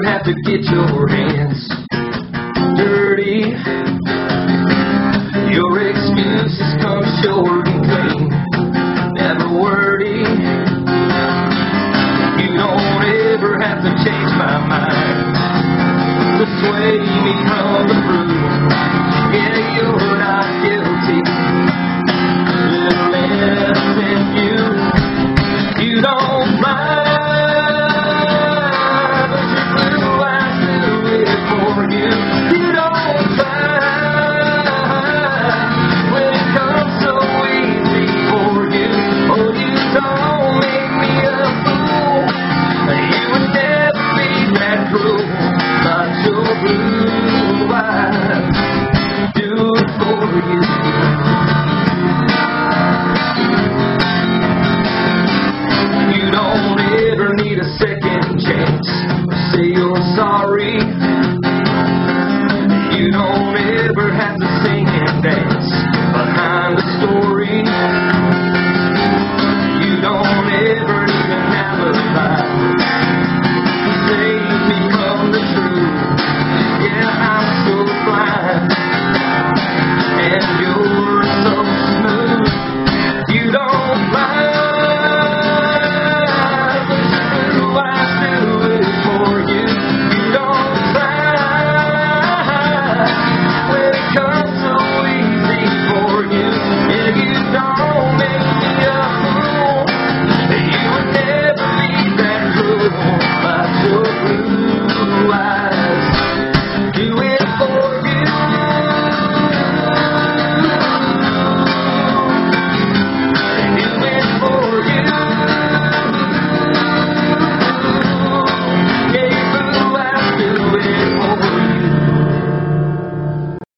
get your hands dirty. Your excuses come short and clean, never wordy. You don't ever have to change my mind to sway me from sorry.